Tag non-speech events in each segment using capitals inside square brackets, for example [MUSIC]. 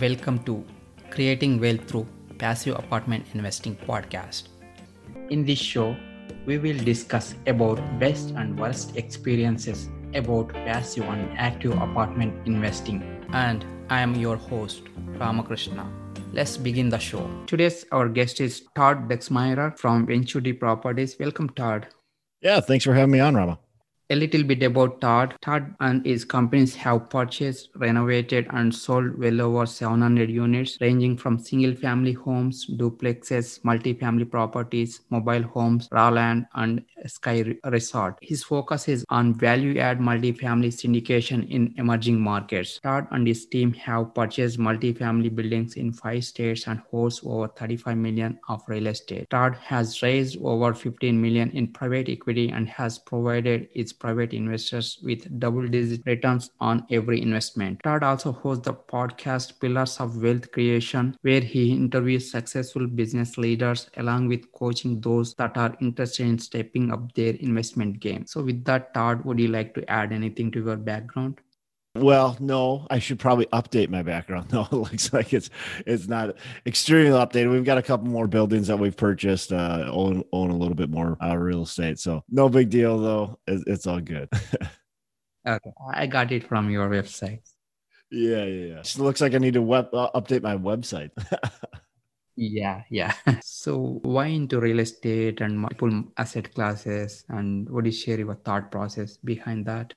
Welcome to Creating Wealth Through Passive Apartment Investing podcast. In this show, we will discuss about best and worst experiences about passive and active apartment investing. And I am your host, Ramakrishna. Let's begin the show. Today's our guest is Todd Dexheimer from Venture D Properties. Welcome, Todd. Yeah, thanks for having me on, Rama a little bit about Todd. Todd and his companies have purchased, renovated, and sold well over 700 units, ranging from single family homes, duplexes, multi-family properties, mobile homes, raw land, and sky resort. His focus is on value add multi-family syndication in emerging markets. Todd and his team have purchased multi-family buildings in five states and holds over 35 million of real estate. Todd has raised over 15 million in private equity and has provided its private investors with double digit returns on every investment. Todd also hosts the podcast Pillars of Wealth Creation, where he interviews successful business leaders along with coaching those that are interested in stepping up their investment game. So, with that, Todd, would you like to add anything to your background? Well, no, I should probably update my background. [LAUGHS] No, it looks like it's it's not extremely updated. We've got a couple more buildings that we've purchased, uh, own own a little bit more uh, real estate. So no big deal though. It's, it's all good. [LAUGHS] okay, I got it from your website. Yeah, yeah, yeah. It looks like I need to web uh, update my website. [LAUGHS] yeah, yeah. So why into real estate and multiple asset classes, and what is share your thought process behind that?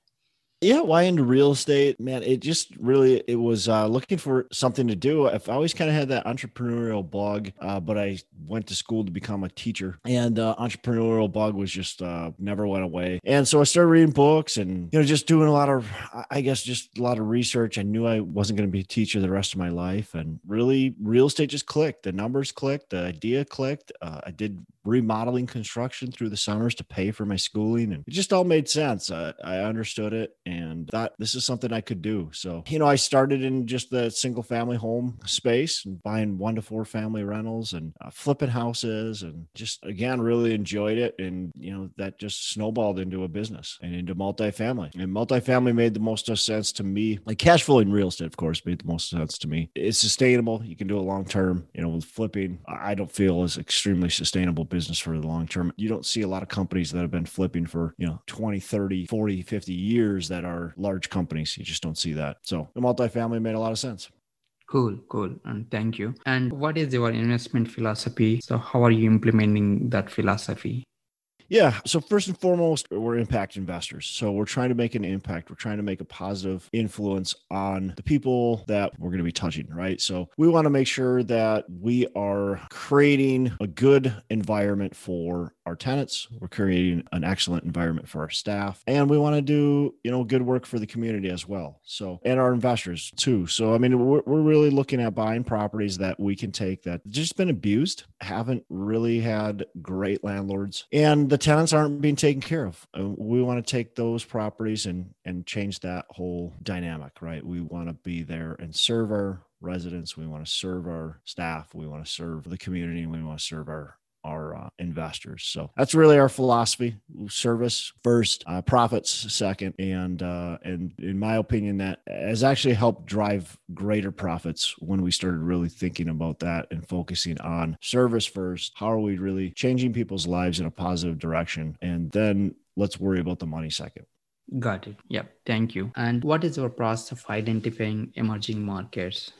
Yeah, why into real estate, man? It just really it was uh, looking for something to do. I've always kind of had that entrepreneurial bug, uh, but I went to school to become a teacher, and uh, entrepreneurial bug was just uh, never went away. And so I started reading books and you know just doing a lot of, I guess, just a lot of research. I knew I wasn't going to be a teacher the rest of my life, and really, real estate just clicked. The numbers clicked, the idea clicked. Uh, I did remodeling construction through the summers to pay for my schooling, and it just all made sense. I understood it and thought this is something I could do. So, you know, I started in just the single family home space and buying one to four family rentals and uh, flipping houses and just again really enjoyed it. And, you know, that just snowballed into a business and into multifamily. And multifamily made the most sense to me. Like cash flowing real estate, of course, made the most sense to me. It's sustainable. You can do it long term. You know, with flipping, I don't feel is extremely sustainable business for the long term. You don't see a lot of companies that have been flipping for, you know, 20, 30, 40, 50 years that are large companies. You just don't see that. So the multifamily made a lot of sense. Cool, cool. And thank you. And what is your investment philosophy? So, how are you implementing that philosophy? Yeah. So first and foremost, we're impact investors. So we're trying to make an impact. We're trying to make a positive influence on the people that we're going to be touching, right? So we want to make sure that we are creating a good environment for our tenants. We're creating an excellent environment for our staff, and we want to do you know good work for the community as well. So and our investors too. So I mean, we're, we're really looking at buying properties that we can take that just been abused, haven't really had great landlords, and the the tenants aren't being taken care of. Uh, we want to take those properties and and change that whole dynamic, right? We want to be there and serve our residents. We want to serve our staff. We want to serve the community. We want to serve our our uh, investors. So that's really our philosophy: service first, uh, profits second, and uh, and in my opinion, that has actually helped drive greater profits when we started really thinking about that and focusing on service first. How are we really changing people's lives in a positive direction, and then let's worry about the money second. Got it. Yep. Thank you. And what is your process of identifying emerging markets?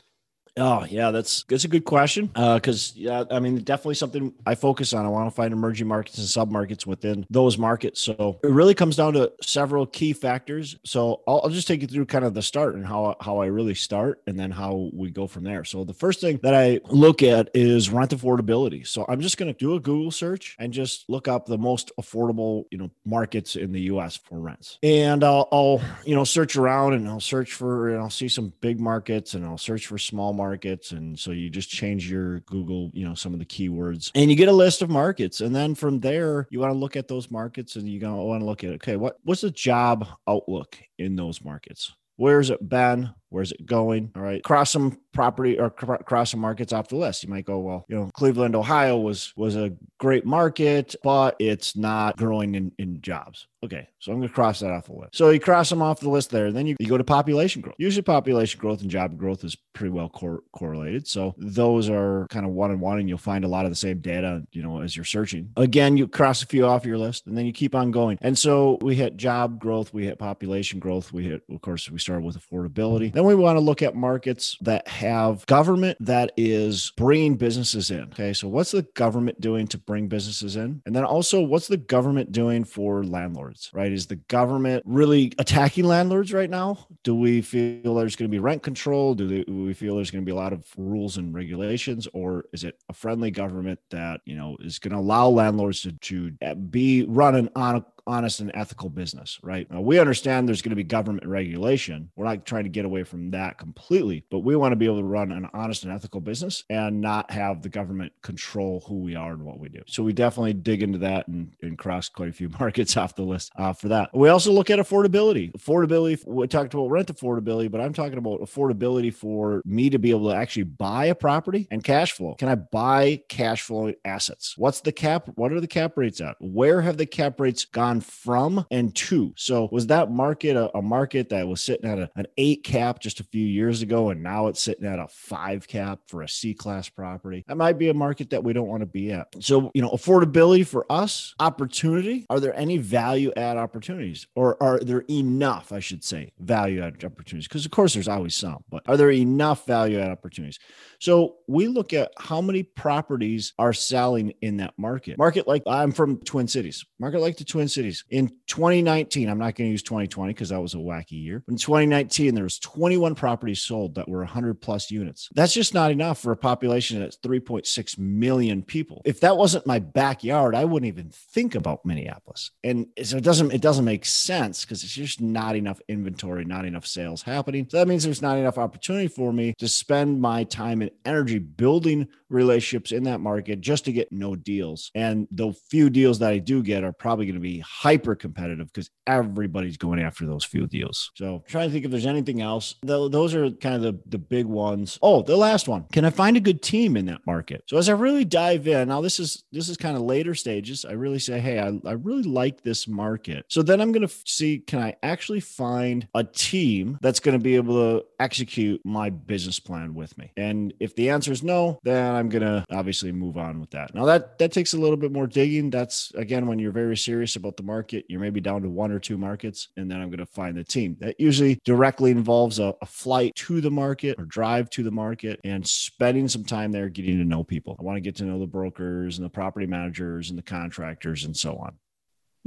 Oh yeah, that's that's a good question. Because uh, yeah, I mean, definitely something I focus on. I want to find emerging markets and sub markets within those markets. So it really comes down to several key factors. So I'll, I'll, just take you through kind of the start and how how I really start, and then how we go from there. So the first thing that I look at is rent affordability. So I'm just going to do a Google search and just look up the most affordable you know markets in the U.S. for rents, and I'll, I'll you know search around and I'll search for and I'll see some big markets and I'll search for small markets markets and so you just change your google you know some of the keywords. And you get a list of markets and then from there you want to look at those markets and you want to look at okay what what's the job outlook in those markets? Where's it been Where's it going? All right. Cross some property or cr- cross some markets off the list. You might go, well, you know, Cleveland, Ohio was was a great market, but it's not growing in, in jobs. Okay, so I'm going to cross that off the list. So you cross them off the list there. Then you, you go to population growth. Usually, population growth and job growth is pretty well cor- correlated. So those are kind of one on one, and you'll find a lot of the same data, you know, as you're searching. Again, you cross a few off your list, and then you keep on going. And so we hit job growth, we hit population growth, we hit, of course, we started with affordability. Then we want to look at markets that have government that is bringing businesses in. Okay, so what's the government doing to bring businesses in? And then also, what's the government doing for landlords? right? Is the government really attacking landlords right now? Do we feel there's going to be rent control? Do, we feel there's going to be a lot of rules and regulations? Or is it a friendly government that, you know, is going to allow landlords to, to be running on honest and ethical business, right? Now, we understand there's going to be government regulation. We're not trying to get away from that completely, but we want to be able to run an honest and ethical business and not have the government control who we are and what we do. So we definitely dig into that and, and cross quite a few [LAUGHS] markets off the list uh, for that. We also look at affordability. Affordability, we talked about rent affordability, but I'm talking about affordability for me to be able to actually buy a property and cash flow. Can I buy cash flow assets? What's the cap? What are the cap rates at? Where have the cap rates gone gone from and to. So was that market a, a market that was sitting at a, an eight cap just a few years ago, and now it's sitting at a five cap for a C class property? That might be a market that we don't want to be at. So you know, affordability for us, opportunity. Are there any value add opportunities, or are there enough? I should say value add opportunities, because of course there's always some, but are there enough value add opportunities? So we look at how many properties are selling in that market. Market like I'm from Twin Cities. Market like the Twin Cities in 2019, I'm not going to use 2020 because that was a wacky year. In 2019, there was 21 properties sold that were 100 plus units. That's just not enough for a population that's 3.6 million people. If that wasn't my backyard, I wouldn't even think about Minneapolis. And so it doesn't it doesn't make sense because it's just not enough inventory, not enough sales happening. So that means there's not enough opportunity for me to spend my time and energy building relationships in that market just to get no deals. And the few deals that I do get are probably going to be hyper competitive because everybody's going after those few deals. So trying to think if there's anything else. Those are kind of the, the big ones. Oh, the last one. Can I find a good team in that market? So as I really dive in, now this is this is kind of later stages. I really say, hey, I, I really like this market. So then I'm to see, can I actually find a team that's to be able to execute my business plan with me? And if the answer is no, then I'm to obviously move on with that. Now that that takes a little bit more digging. That's again when you're very serious about the market, you're maybe down to one or two markets, and then I'm going to find the team. That usually directly involves a, a flight to the market or drive to the market and spending some time there getting to know people. I want to get to know the brokers and the property managers and the contractors and so on.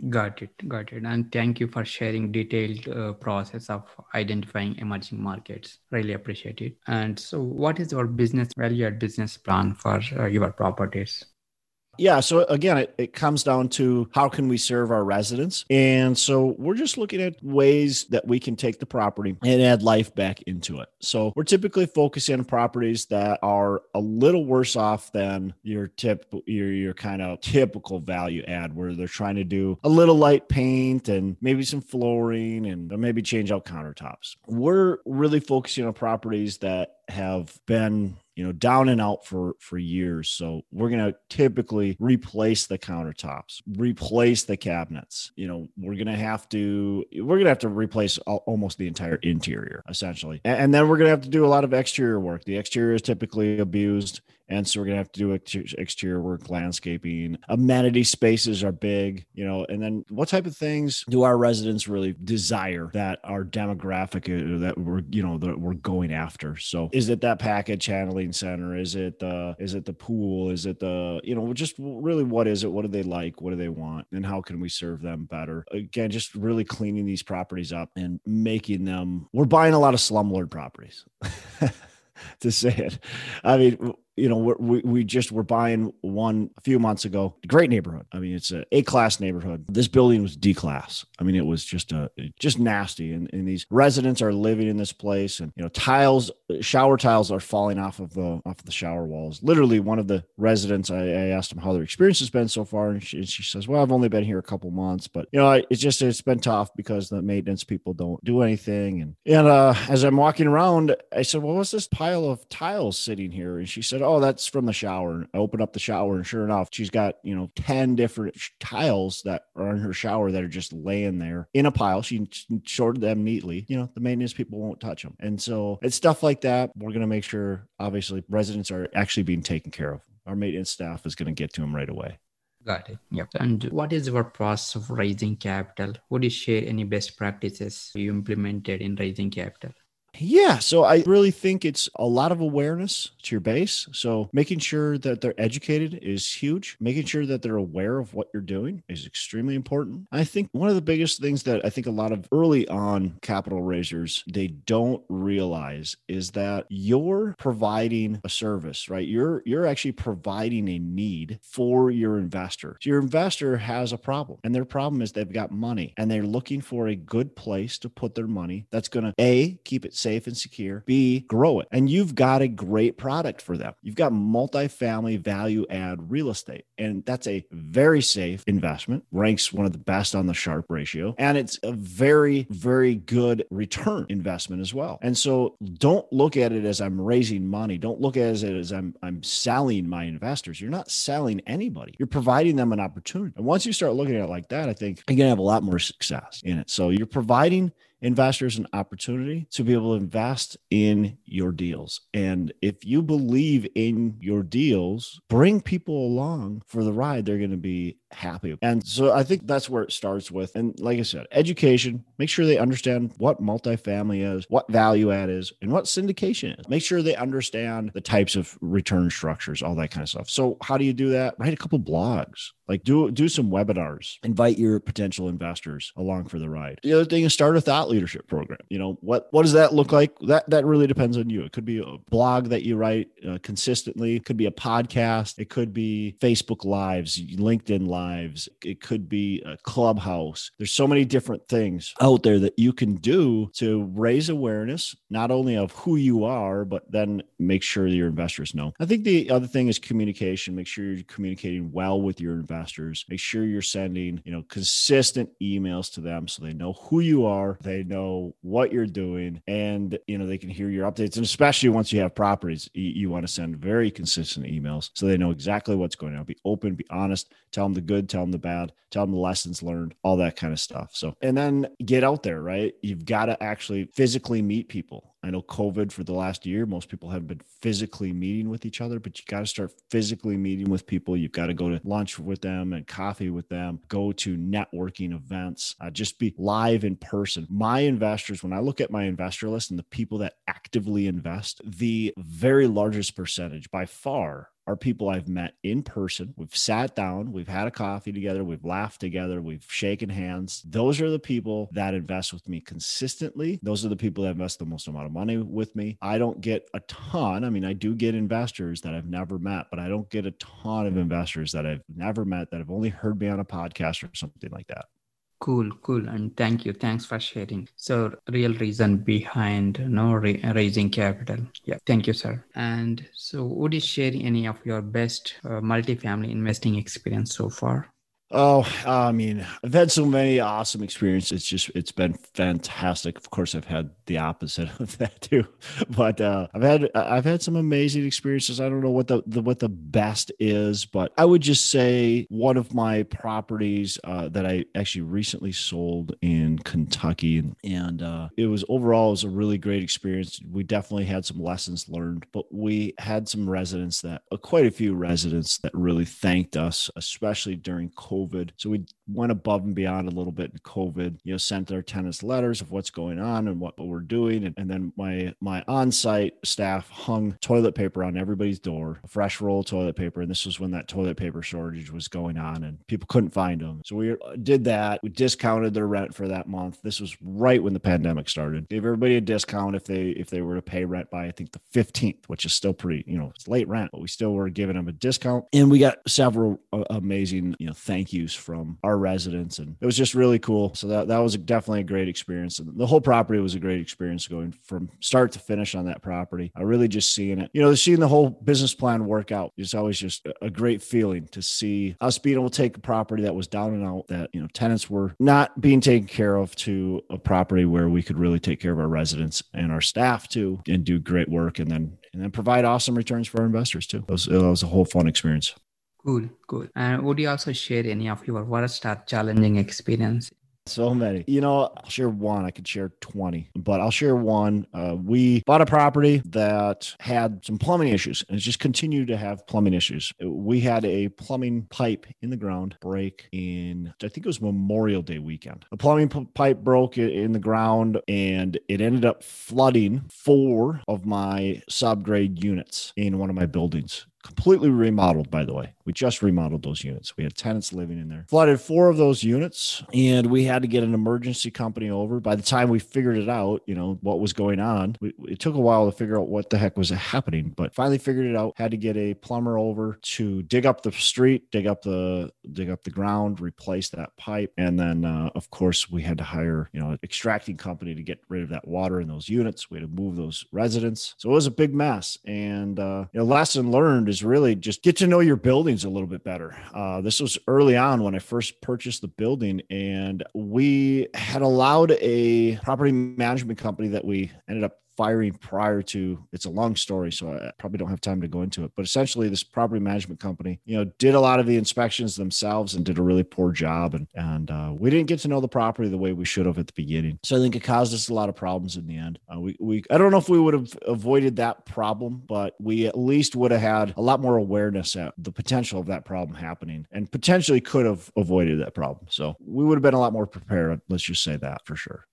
Got it, got it. And thank you for sharing detailed uh, process of identifying emerging markets. Really appreciate it. And so, what is your business value add business plan for uh, your properties? Yeah. So again, it, it comes down to how can we serve our residents? And so we're just looking at ways that we can take the property and add life back into it. So we're typically focusing on properties that are a little worse off than your tip, your, your kind of typical value add where they're trying to do a little light paint and maybe some flooring and maybe change out countertops. We're really focusing on properties that have been you know down and out for for years. So we're going to typically replace the countertops replace the cabinets. You know we're going to have to we're going to have to replace almost the entire interior essentially. And then we're going to have to do a lot of exterior work. The exterior is typically abused and so we're going to have to do exterior work, landscaping, amenity spaces are big, you know, and then what type of things do our residents really desire that our demographic uh, that we're, you know, that we're going after? So is it that package handling center? Is it the, is it the pool? Is it the, you know, just really what is it? What do they like? What do they want? And how can we serve them better? Again, just really cleaning these properties up and making them, we're buying a lot of slumlord properties. [LAUGHS] to say it. I mean, you know, we we just were buying one a few months ago. Great neighborhood. I mean, it's a A class neighborhood. This building was D class. I mean, it was just a just nasty. And, and these residents are living in this place, and you know, tiles, shower tiles are falling off of the off of the shower walls. Literally, one of the residents, I, I asked them how their experience has been so far, and she, she says, "Well, I've only been here a couple months, but you know, it's just it's been tough because the maintenance people don't do anything." And and uh, as I'm walking around, I said, "Well, what's this pile of tiles sitting here?" And she said, "Oh, that's from the shower." I open up the shower, and sure enough, she's got you know ten different tiles that are in her shower that are just laying there in a pile. She sorted them neatly. You know, the maintenance people won't touch them, and so it's stuff like that. We're gonna make sure, obviously, residents are actually being taken care of. Our maintenance staff is going to get to them right away. Got it. Yep. And what is your process of raising capital? Would you share any best practices you implemented in raising capital? Yeah. So I really think it's a lot of awareness to your base. So making sure that they're educated is huge. Making sure that they're aware of what you're doing is extremely important. I think one of the biggest things that I think a lot of early on capital raisers they don't realize is that you're providing a service, right? You're you're actually providing a need for your investor. So your investor has a problem and their problem is they've got money and they're looking for a good place to put their money that's going to A keep it safe and secure, B, grow it. And you've got a great product for them. You've got multifamily value add real estate. And that's a very safe investment, ranks one of the best on the Sharpe ratio. And it's a very, very good return investment as well. And so don't look at it as I'm raising money. Don't look at it as I'm, I'm selling my investors. You're not selling anybody. You're providing them an opportunity. And once you start looking at it like that, I think you're going to have a lot more success in it. So you're providing investors an opportunity to be able to invest in your deals. And if you believe in your deals, bring people along for the ride. They're going to be happy. And so I think that's where it starts with. And like I said, education, make sure they understand what multifamily is, what value add is, and what syndication is. Make sure they understand the types of return structures, all that kind of stuff. So how do you do that? Write a couple blogs. Like do do some webinars. Invite your potential investors along for the ride. The other thing is start a thought leadership program. You know what what does that look like? That that really depends on you. It could be a blog that you write uh, consistently. It could be a podcast. It could be Facebook lives, LinkedIn lives. It could be a clubhouse. There's so many different things out there that you can do to raise awareness, not only of who you are, but then make sure your investors know. I think the other thing is communication. Make sure you're communicating well with your investors. Make sure you're sending, you know, consistent emails to them so they know who you are, they know what you're doing, and you know, they can hear your updates. And especially once you have properties, you, you want to send very consistent emails so they know exactly what's going on. Be open, be honest, tell them the good, tell them the bad, tell them the lessons learned, all that kind of stuff. So, and then get out there, right? You've got to actually physically meet people. I know COVID for the last year, most people have been physically meeting with each other, but you got to start physically meeting with people. You've got to go to lunch with them and coffee with them, go to networking events, uh, just be live in person. My investors, when I look at my investor list and the people that actively invest, the very largest percentage by far are people I've met in person. We've sat down, we've had a coffee together, we've laughed together, we've shaken hands. Those are the people that invest with me consistently. Those are the people that invest the most amount of money with me. I don't get a ton. I mean, I do get investors that I've never met, but I don't get a ton of mm. investors that I've never met that have only heard me on a podcast or something like that. Cool, cool, and thank you. Thanks for sharing. So, real reason behind you know raising capital. Yeah, thank you, sir. And so, would you share any of your best uh, multifamily investing experience so far? Oh, I mean, I've had so many awesome experiences. It's just, it's been fantastic. Of course, I've had the opposite [LAUGHS] of that too, but uh, I've had, I've had some amazing experiences. I don't know what the, the what the best is, but I would just say one of my properties uh, that I actually recently sold in Kentucky, and, uh, it was overall it was a really great experience. We definitely had some lessons learned, but we had some residents that, uh, quite a few residents that really thanked us, especially during COVID. So we went above and beyond a little bit in COVID, you know, sent our tenants letters of what's going on and what, we're doing. And, and then my, my on-site staff hung toilet paper on everybody's door, fresh roll toilet paper. And this was when that toilet paper shortage was going on and people couldn't find them. So we did that. We discounted their rent for that month. This was right when the pandemic started. Gave everybody a discount if they, if they were to pay rent by, I think the 15th, which is still pretty, you know, it's late rent, but we still were giving them a discount. And we got several uh, amazing, you know, thank yous from our residents. And it was just really cool. So that, that was definitely a great experience. And the whole property was a great experience going from start to finish on that property. I really just seeing it, you know, seeing the whole business plan work out is always just a great feeling to see us being able to take a property that was down and out that, you know, tenants were not being taken care of to a property where we could really take care of our residents and our staff too and do great work and then and then provide awesome returns for our investors too. It was, it was a whole fun experience. Cool, cool. And would you also share any of your worst or challenging experience so many. You know, I'll share one. I could share 20, but I'll share one. Uh, we bought a property that had some plumbing issues and it just continued to have plumbing issues. We had a plumbing pipe in the ground break in, I think it was Memorial Day weekend. The plumbing p- pipe broke in the ground and it ended up flooding four of my subgrade units in one of my buildings completely remodeled by the way. We just remodeled those units. We had tenants living in there. Flooded four of those units and we had to get an emergency company over. By the time we figured it out you know what was going on we, it took a while to figure out what the heck was happening but finally figured it out. Had to get a plumber over to dig up the street dig up the dig up the ground replace that pipe and then uh, of course we had to hire you know an extracting company to get rid of that water in those units. We had to move those residents. So it was a big mess and uh, you know lesson learned is really just get to know your buildings a little bit better. Uh, this was early on when I first purchased the building, and we had allowed a property management company that we ended up firing prior to it's a long story so i probably don't have time to go into it but essentially this property management company you know did a lot of the inspections themselves and did a really poor job and and uh, we didn't get to know the property the way we should have at the beginning. So i think it caused us a lot of problems in the end. Uh, we, we i don't know if we would have avoided that problem but we at least would have had a lot more awareness at the potential of that problem happening and potentially could have avoided that problem. So we would have been a lot more prepared let's just say that for sure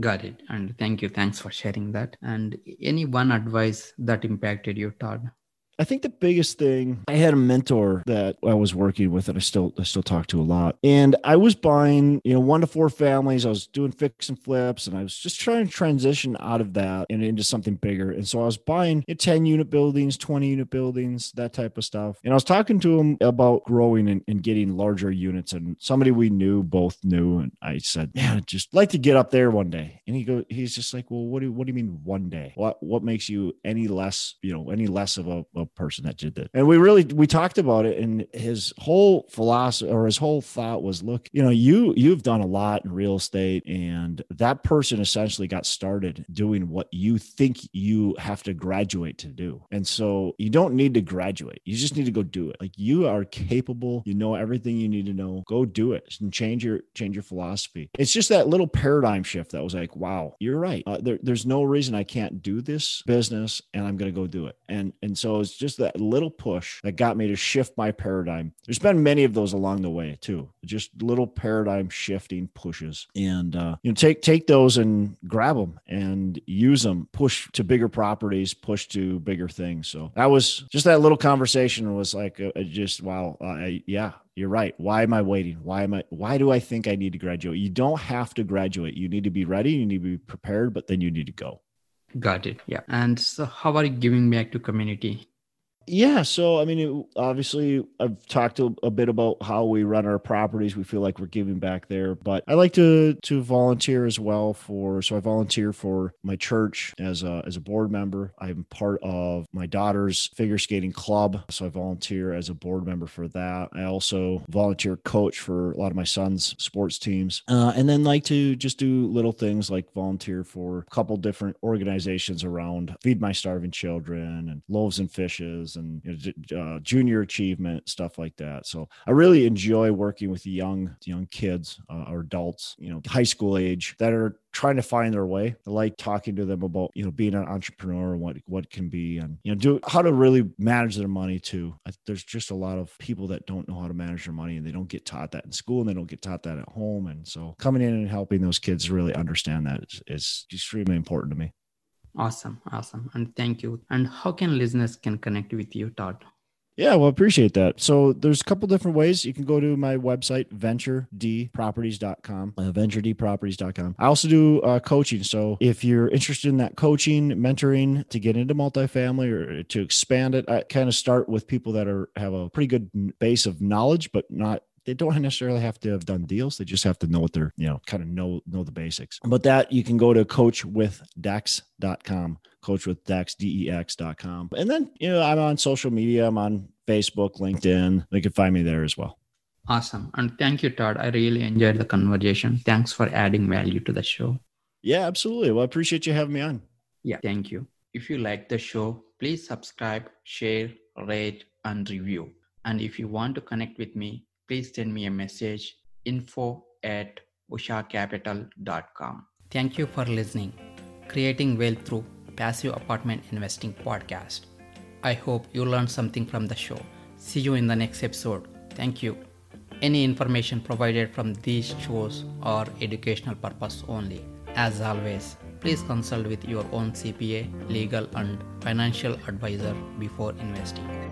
Got it. And thank you. Thanks for sharing that. And any one advice that impacted you, Todd? I think the biggest thing I had a mentor that I was working with that I still I still talk to a lot. And I was buying, you know, one to four families. I was doing fix and flips and I was just trying to transition out of that and into something bigger. And so I was buying 10 unit buildings, 20 unit buildings, that type of stuff. And I was talking to him about growing and, and getting larger units. And somebody we knew both knew. And I said, Man, I'd just like to get up there one day. And he goes, he's just like, Well, what do what do you mean one day? What what makes you any less, you know, any less of a, a person that did that. And we really we talked about it, and his whole philosophy or his whole thought was, look, you know, you you've done a lot in real estate, and that person essentially got started doing what you think you have to graduate to do. And so you don't need to graduate. You just need to go do it. Like you are capable, you know everything you need to know. Go do it and change your change your philosophy. It's just that little paradigm shift that was like, wow, you're right. Uh, there, there's no reason I can't do this business, and I'm going to go do it. And and so it's just that little push that got me to shift my paradigm. There's been many of those along the way too, just little paradigm shifting pushes. And uh, you know, take take those and grab them and use them. Push to bigger properties, push to bigger things. So that was just that little conversation was like, uh, just wow, uh, yeah, you're right. Why am I waiting? Why am I why do I think I need to graduate? You don't have to graduate. You need to be ready, you need to be prepared, but then you need to go. Got it. Yeah. And so how are you giving back to community? Yeah. So, I mean, it, obviously, I've talked a, a, bit about how we run our properties. We feel like we're giving back there, but I like to to volunteer as well for. So, I volunteer for my church as a as a board member. I'm part of my daughter's figure skating club, so I volunteer as a board member for that. I also volunteer coach for a lot of my son's sports teams, uh, and then like to just do little things like volunteer for a couple different organizations around Feed My Starving Children and Loaves and Fishes and you know, uh, junior achievement stuff like that. So I really enjoy working with young young kids uh, or adults, you know, high school age that are trying to find their way. I like talking to them about, you know, being an entrepreneur and what what can be and you know, do how to really manage their money too. I, there's just a lot of people that don't know how to manage their money and they don't get taught that in school and they don't get taught that at home. And so coming in and helping those kids really understand that is, is extremely important to me. Awesome, awesome, and thank you. And how can listeners can connect with you, Todd? Yeah, well, appreciate that. So there's a couple different ways. You can go to my website, venturedproperties.com, uh, venturedproperties.com. I also do uh, coaching. So if you're interested in that coaching, mentoring to get into multifamily or to expand it, I kind of start with people that are have a pretty good base of knowledge, but not they don't necessarily have to have done deals. They just have to know what they're, you know, kind of know know the basics. But that you can go to coachwithdex.com, coachwithdex, D-E-X.com. And then, you know, I'm on social media. I'm on Facebook, LinkedIn. They can find me there as well. Awesome. And thank you, Todd. I really enjoyed the conversation. Thanks for adding value to the show. Yeah, absolutely. Well, I appreciate you having me on. Yeah, thank you. If you like the show, please subscribe, share, rate, and review. And if you want to connect with me, please send me a message info at ushacapital.com. Thank you for listening. Creating Wealth Through Passive Apartment Investing Podcast. I hope you learned something from the show. See you in the next episode. Thank you. Any information provided from these shows are educational purpose only. As always, please consult with your own CPA, legal, and financial advisor before investing.